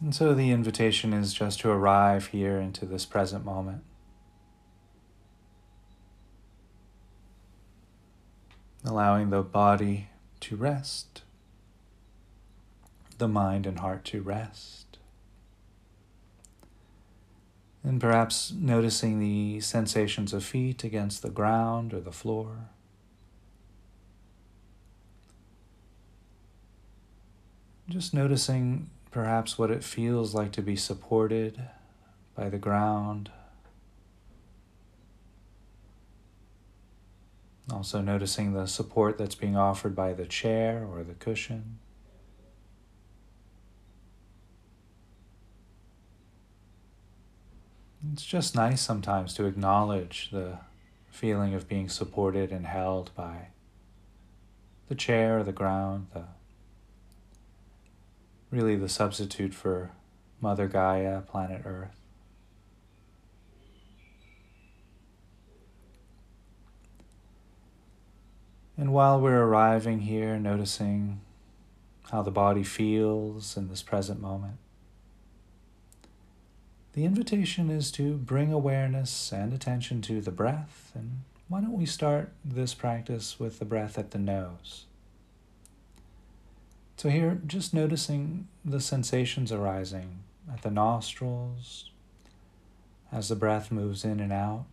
And so the invitation is just to arrive here into this present moment. Allowing the body to rest, the mind and heart to rest. And perhaps noticing the sensations of feet against the ground or the floor. Just noticing perhaps what it feels like to be supported by the ground. Also, noticing the support that's being offered by the chair or the cushion. It's just nice sometimes to acknowledge the feeling of being supported and held by the chair, or the ground, the really the substitute for Mother Gaia, planet Earth. And while we're arriving here, noticing how the body feels in this present moment, the invitation is to bring awareness and attention to the breath. And why don't we start this practice with the breath at the nose? So, here, just noticing the sensations arising at the nostrils as the breath moves in and out.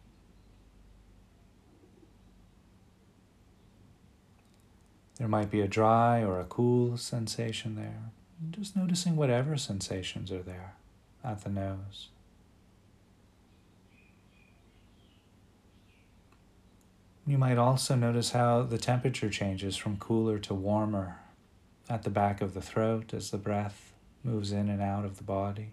There might be a dry or a cool sensation there. Just noticing whatever sensations are there at the nose. You might also notice how the temperature changes from cooler to warmer at the back of the throat as the breath moves in and out of the body.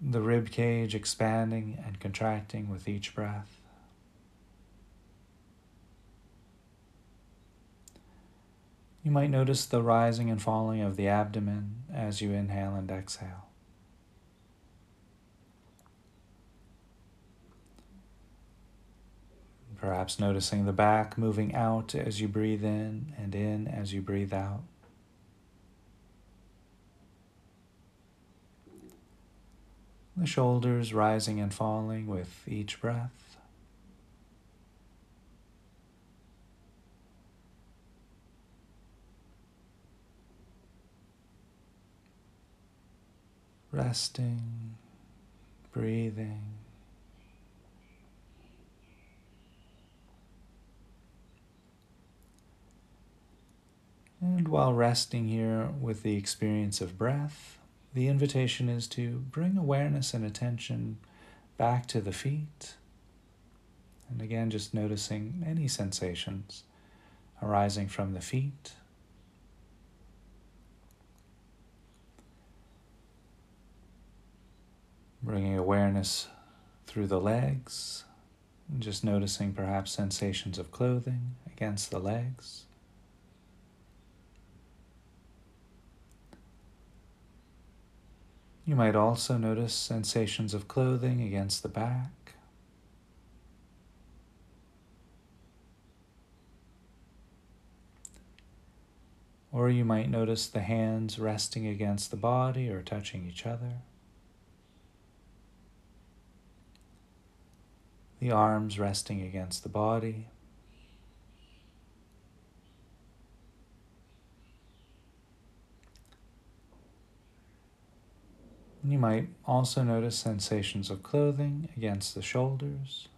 The rib cage expanding and contracting with each breath. You might notice the rising and falling of the abdomen as you inhale and exhale. Perhaps noticing the back moving out as you breathe in and in as you breathe out. The shoulders rising and falling with each breath. Resting, breathing. And while resting here with the experience of breath, the invitation is to bring awareness and attention back to the feet. And again, just noticing any sensations arising from the feet. Bringing awareness through the legs, just noticing perhaps sensations of clothing against the legs. You might also notice sensations of clothing against the back. Or you might notice the hands resting against the body or touching each other. The arms resting against the body. You might also notice sensations of clothing against the shoulders.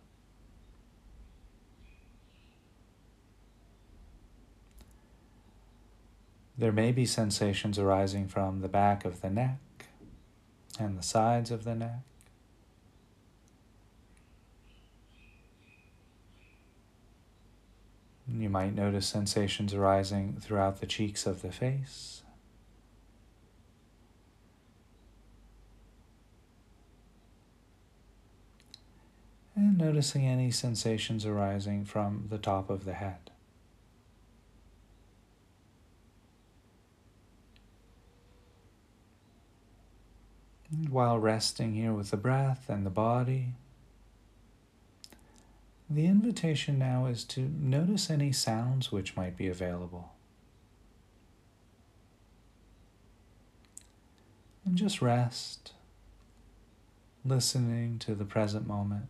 There may be sensations arising from the back of the neck and the sides of the neck. You might notice sensations arising throughout the cheeks of the face. and noticing any sensations arising from the top of the head. And while resting here with the breath and the body, the invitation now is to notice any sounds which might be available. And just rest, listening to the present moment.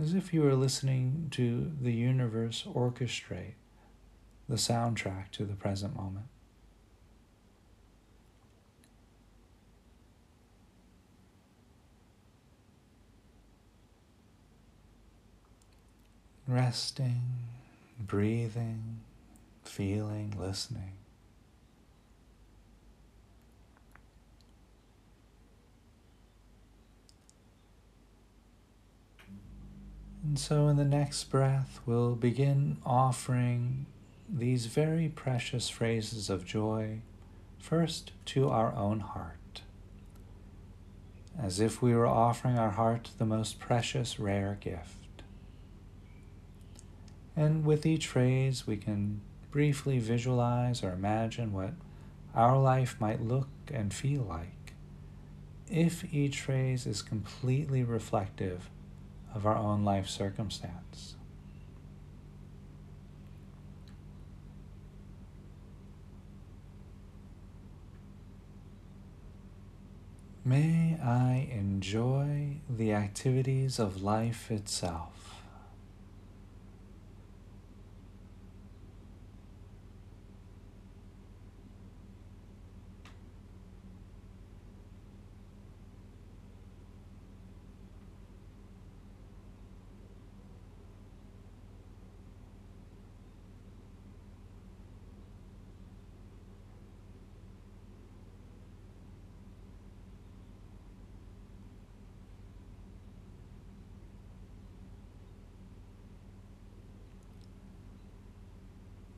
As if you were listening to the universe orchestrate the soundtrack to the present moment. Resting, breathing, feeling, listening. And so, in the next breath, we'll begin offering these very precious phrases of joy first to our own heart, as if we were offering our heart the most precious, rare gift. And with each phrase, we can briefly visualize or imagine what our life might look and feel like if each phrase is completely reflective of our own life circumstance. May I enjoy the activities of life itself.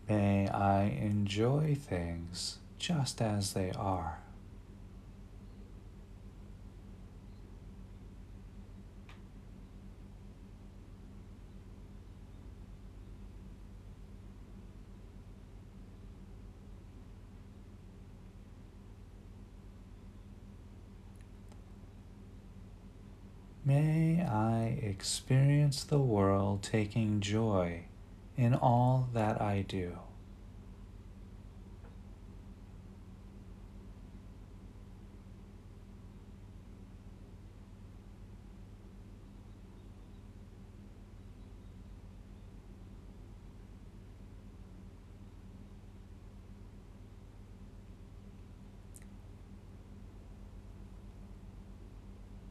May I enjoy things just as they are. May I experience the world taking joy in all that I do.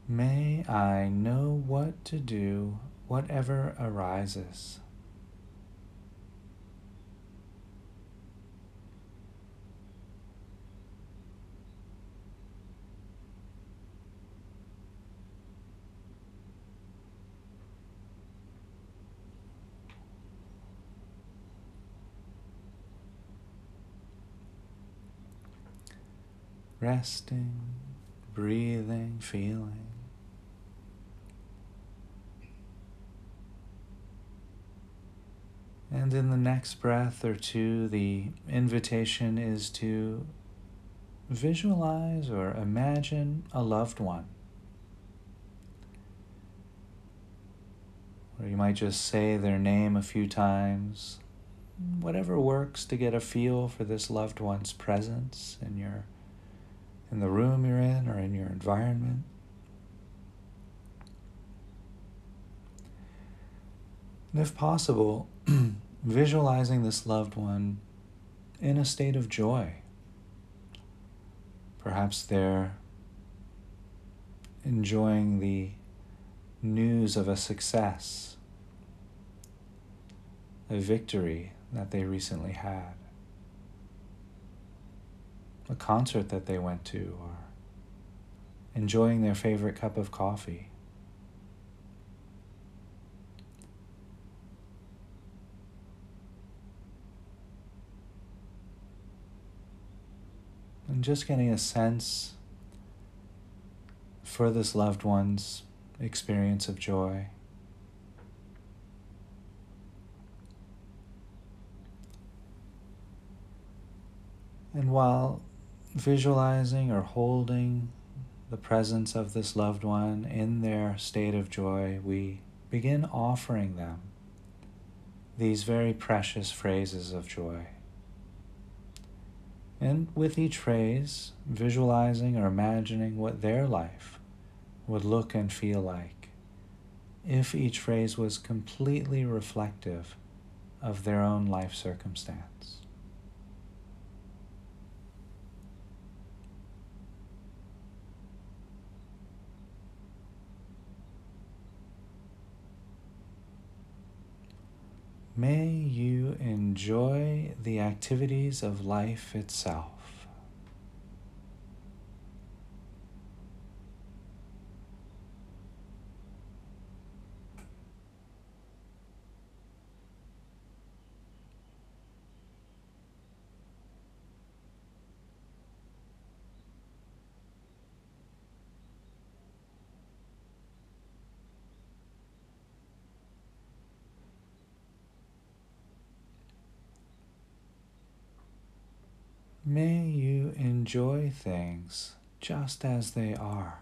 May I know what to do, whatever arises. Resting, breathing, feeling. And in the next breath or two, the invitation is to visualize or imagine a loved one. Or you might just say their name a few times. Whatever works to get a feel for this loved one's presence in your in the room you're in or in your environment. And if possible, visualizing this loved one in a state of joy. Perhaps they're enjoying the news of a success, a victory that they recently had a concert that they went to or enjoying their favorite cup of coffee. And just getting a sense for this loved one's experience of joy. And while visualizing or holding the presence of this loved one in their state of joy, we begin offering them these very precious phrases of joy. And with each phrase, visualizing or imagining what their life would look and feel like if each phrase was completely reflective of their own life circumstance. May you enjoy the activities of life itself. May you enjoy things just as they are.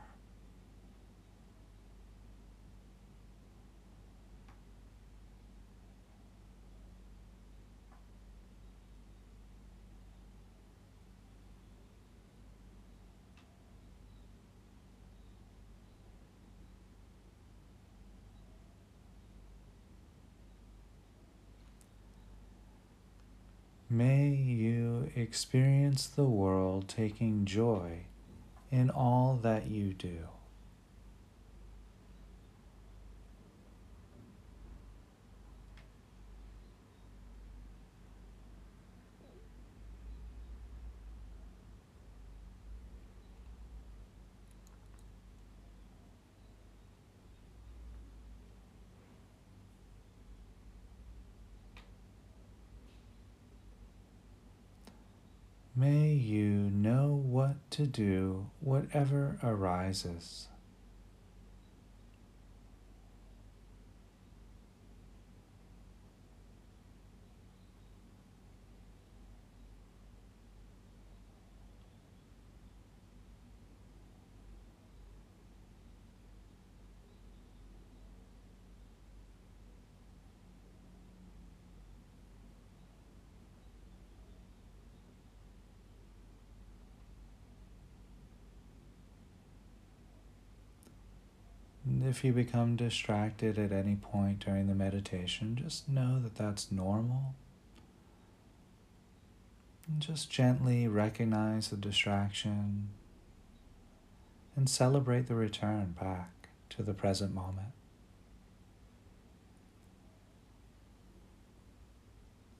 May you experience the world taking joy in all that you do. May you know what to do, whatever arises. And if you become distracted at any point during the meditation, just know that that's normal. And just gently recognize the distraction and celebrate the return back to the present moment.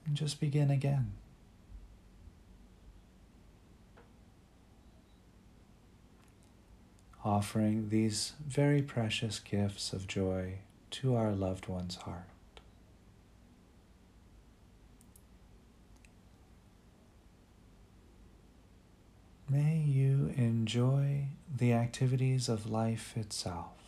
And just begin again. Offering these very precious gifts of joy to our loved one's heart. May you enjoy the activities of life itself.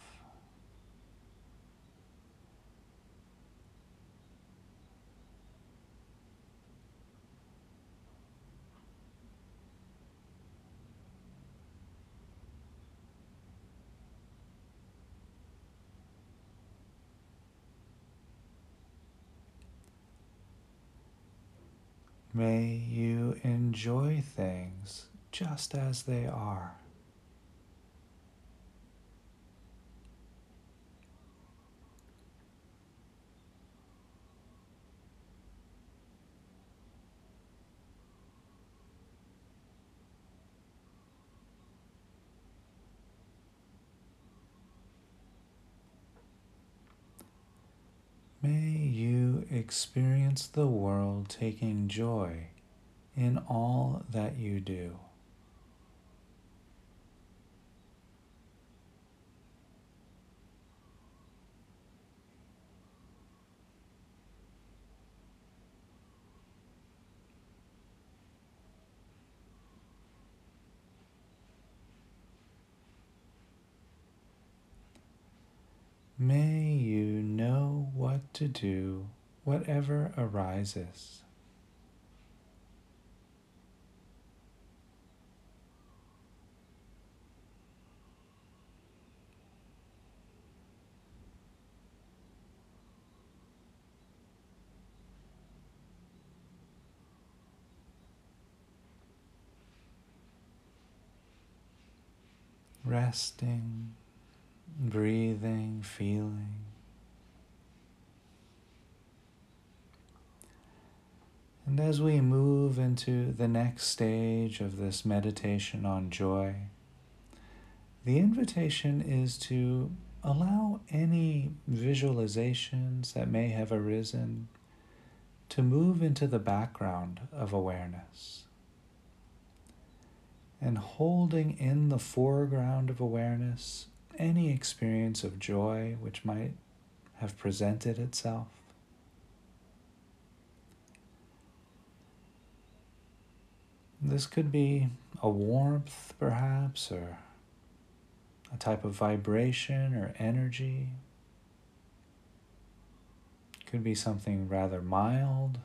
May you enjoy things just as they are. May experience the world taking joy in all that you do. May you know what to do, whatever arises. Resting, breathing, feeling. And as we move into the next stage of this meditation on joy, the invitation is to allow any visualizations that may have arisen to move into the background of awareness. And holding in the foreground of awareness any experience of joy which might have presented itself. This could be a warmth, perhaps, or a type of vibration or energy. Could be something rather mild,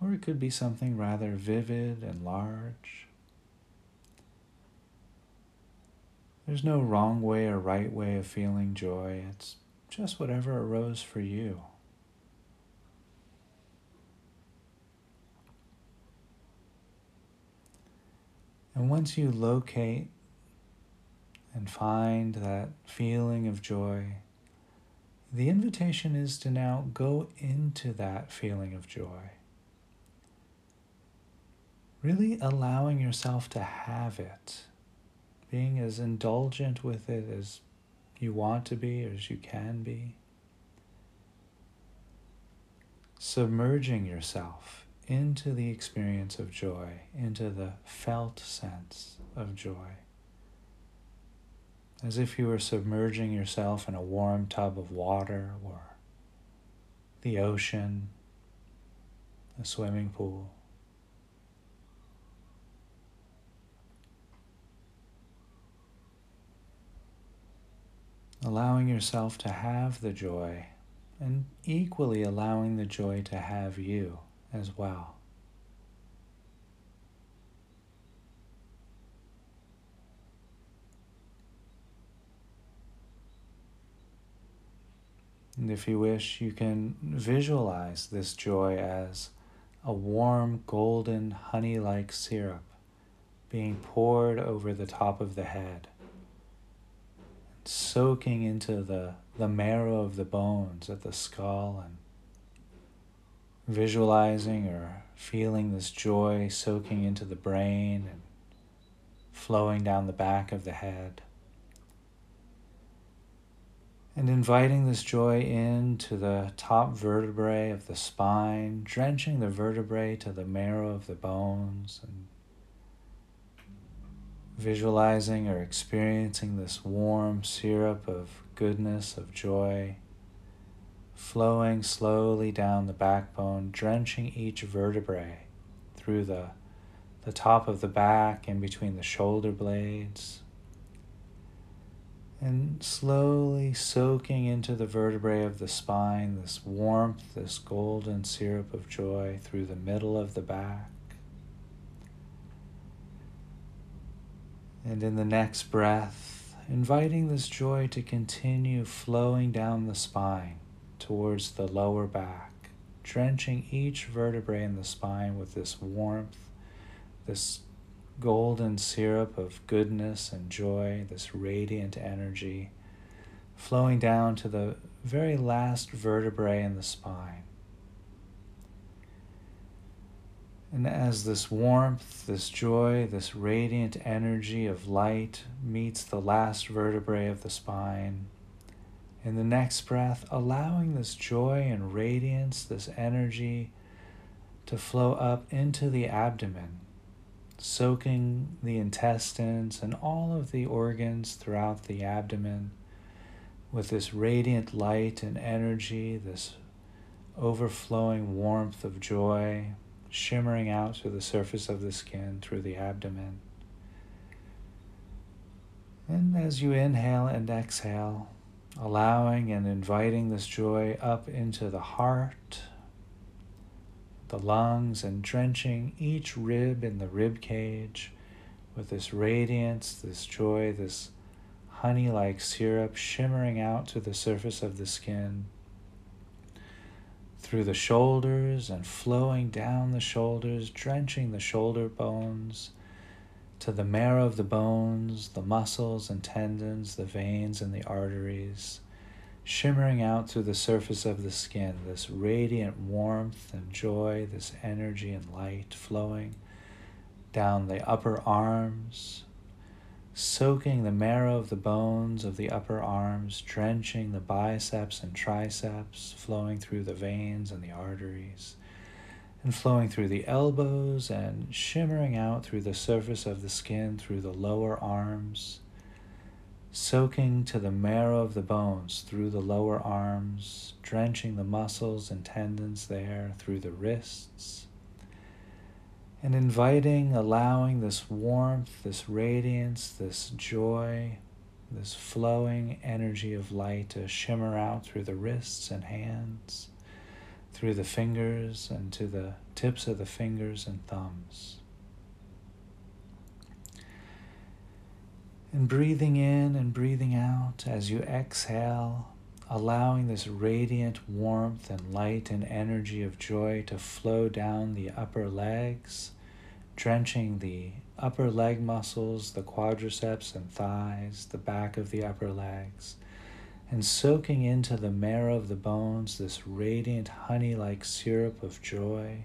or it could be something rather vivid and large. There's no wrong way or right way of feeling joy, it's just whatever arose for you. And once you locate and find that feeling of joy, the invitation is to now go into that feeling of joy. Really allowing yourself to have it, being as indulgent with it as you want to be, as you can be. Submerging yourself into the experience of joy, into the felt sense of joy as if you were submerging yourself in a warm tub of water or the ocean, a swimming pool. Allowing yourself to have the joy and equally allowing the joy to have you as well. And if you wish, you can visualize this joy as a warm, golden, honey like syrup being poured over the top of the head, soaking into the, the marrow of the bones at the skull, and visualizing or feeling this joy soaking into the brain and flowing down the back of the head. And inviting this joy into the top vertebrae of the spine, drenching the vertebrae to the marrow of the bones, and visualizing or experiencing this warm syrup of goodness, of joy, flowing slowly down the backbone, drenching each vertebrae through the, the top of the back, and between the shoulder blades and slowly soaking into the vertebrae of the spine this warmth, this golden syrup of joy through the middle of the back. And in the next breath, inviting this joy to continue flowing down the spine towards the lower back, drenching each vertebrae in the spine with this warmth, this golden syrup of goodness and joy, this radiant energy flowing down to the very last vertebrae in the spine. And as this warmth, this joy, this radiant energy of light meets the last vertebrae of the spine, in the next breath, allowing this joy and radiance, this energy to flow up into the abdomen soaking the intestines and all of the organs throughout the abdomen with this radiant light and energy, this overflowing warmth of joy shimmering out to the surface of the skin through the abdomen. And as you inhale and exhale, allowing and inviting this joy up into the heart the lungs and drenching each rib in the rib cage with this radiance, this joy, this honey like syrup shimmering out to the surface of the skin, through the shoulders and flowing down the shoulders, drenching the shoulder bones, to the marrow of the bones, the muscles and tendons, the veins and the arteries, shimmering out through the surface of the skin, this radiant warmth and joy, this energy and light flowing down the upper arms, soaking the marrow of the bones of the upper arms, drenching the biceps and triceps, flowing through the veins and the arteries, and flowing through the elbows and shimmering out through the surface of the skin through the lower arms soaking to the marrow of the bones through the lower arms, drenching the muscles and tendons there through the wrists, and inviting, allowing this warmth, this radiance, this joy, this flowing energy of light to shimmer out through the wrists and hands, through the fingers and to the tips of the fingers and thumbs. And breathing in and breathing out as you exhale, allowing this radiant warmth and light and energy of joy to flow down the upper legs, drenching the upper leg muscles, the quadriceps and thighs, the back of the upper legs, and soaking into the marrow of the bones this radiant honey like syrup of joy,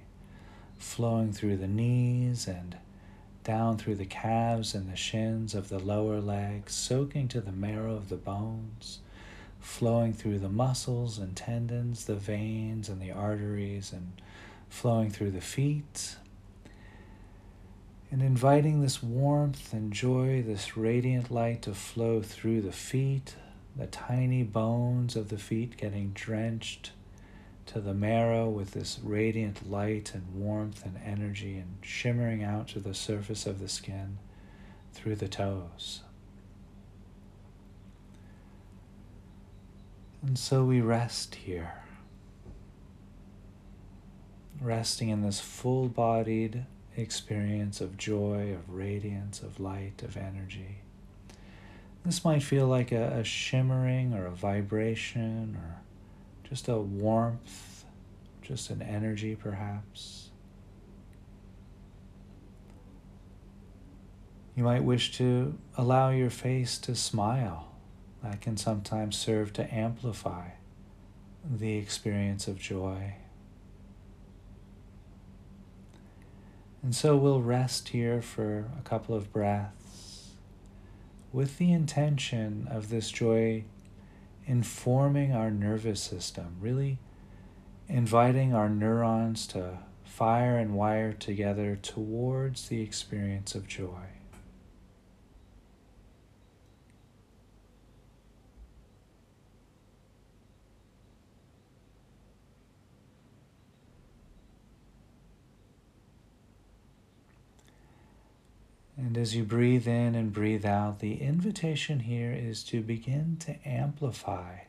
flowing through the knees and down through the calves and the shins of the lower legs, soaking to the marrow of the bones, flowing through the muscles and tendons, the veins and the arteries, and flowing through the feet. And inviting this warmth and joy, this radiant light to flow through the feet, the tiny bones of the feet getting drenched to the marrow with this radiant light and warmth and energy and shimmering out to the surface of the skin through the toes. And so we rest here, resting in this full bodied experience of joy, of radiance, of light, of energy. This might feel like a, a shimmering or a vibration or just a warmth, just an energy perhaps. You might wish to allow your face to smile. That can sometimes serve to amplify the experience of joy. And so we'll rest here for a couple of breaths with the intention of this joy informing our nervous system, really inviting our neurons to fire and wire together towards the experience of joy. And as you breathe in and breathe out, the invitation here is to begin to amplify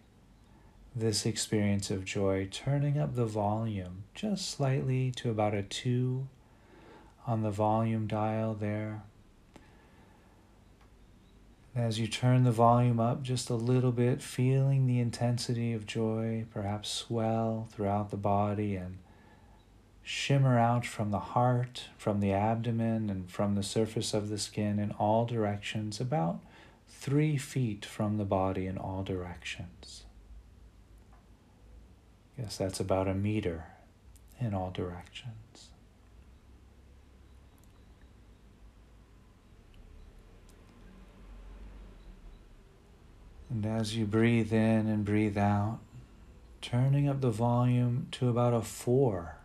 this experience of joy, turning up the volume just slightly to about a two on the volume dial there. As you turn the volume up just a little bit, feeling the intensity of joy perhaps swell throughout the body and shimmer out from the heart, from the abdomen, and from the surface of the skin in all directions, about three feet from the body in all directions. Yes, that's about a meter in all directions. And as you breathe in and breathe out, turning up the volume to about a four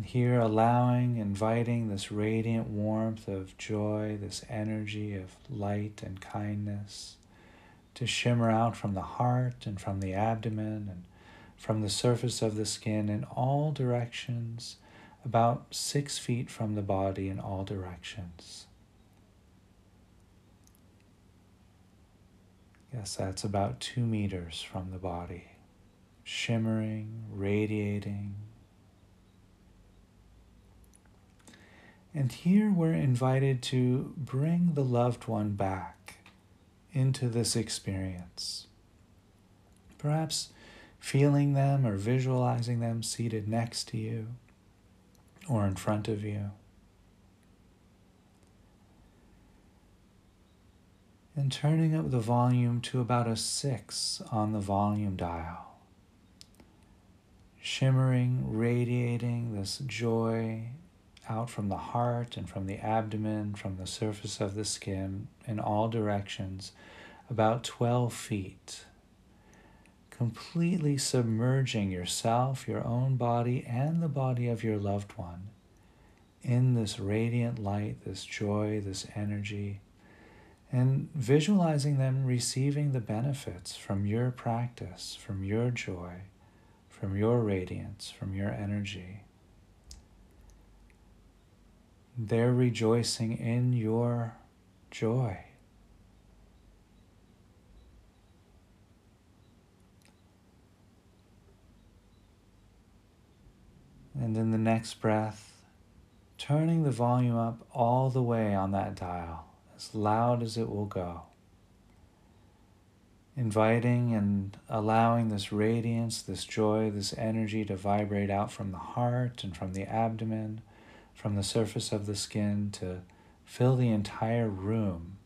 and here, allowing, inviting this radiant warmth of joy, this energy of light and kindness to shimmer out from the heart and from the abdomen and from the surface of the skin in all directions, about six feet from the body in all directions. Yes, that's about two meters from the body, shimmering, radiating, And here we're invited to bring the loved one back into this experience. Perhaps feeling them or visualizing them seated next to you or in front of you. And turning up the volume to about a six on the volume dial. Shimmering, radiating this joy out from the heart and from the abdomen, from the surface of the skin in all directions, about 12 feet. Completely submerging yourself, your own body, and the body of your loved one in this radiant light, this joy, this energy, and visualizing them receiving the benefits from your practice, from your joy, from your radiance, from your energy. They're rejoicing in your joy. And in the next breath, turning the volume up all the way on that dial, as loud as it will go. Inviting and allowing this radiance, this joy, this energy to vibrate out from the heart and from the abdomen from the surface of the skin to fill the entire room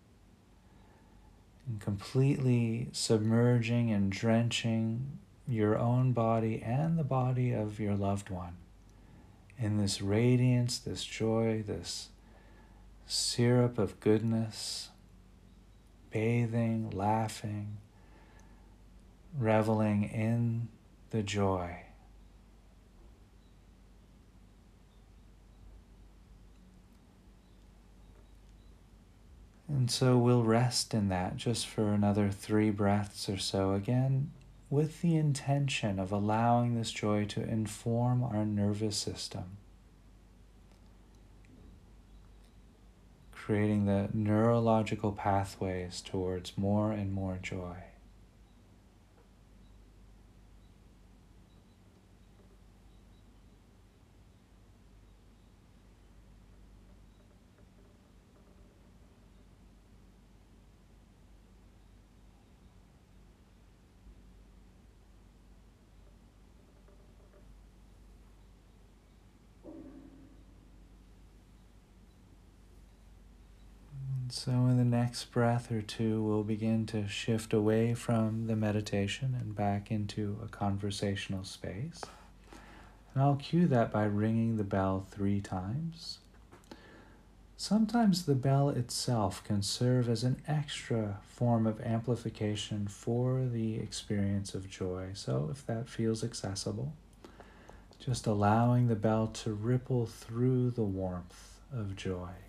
and completely submerging and drenching your own body and the body of your loved one in this radiance, this joy, this syrup of goodness, bathing, laughing, reveling in the joy. And so we'll rest in that just for another three breaths or so, again, with the intention of allowing this joy to inform our nervous system, creating the neurological pathways towards more and more joy. So, in the next breath or two, we'll begin to shift away from the meditation and back into a conversational space. And I'll cue that by ringing the bell three times. Sometimes the bell itself can serve as an extra form of amplification for the experience of joy. So, if that feels accessible, just allowing the bell to ripple through the warmth of joy.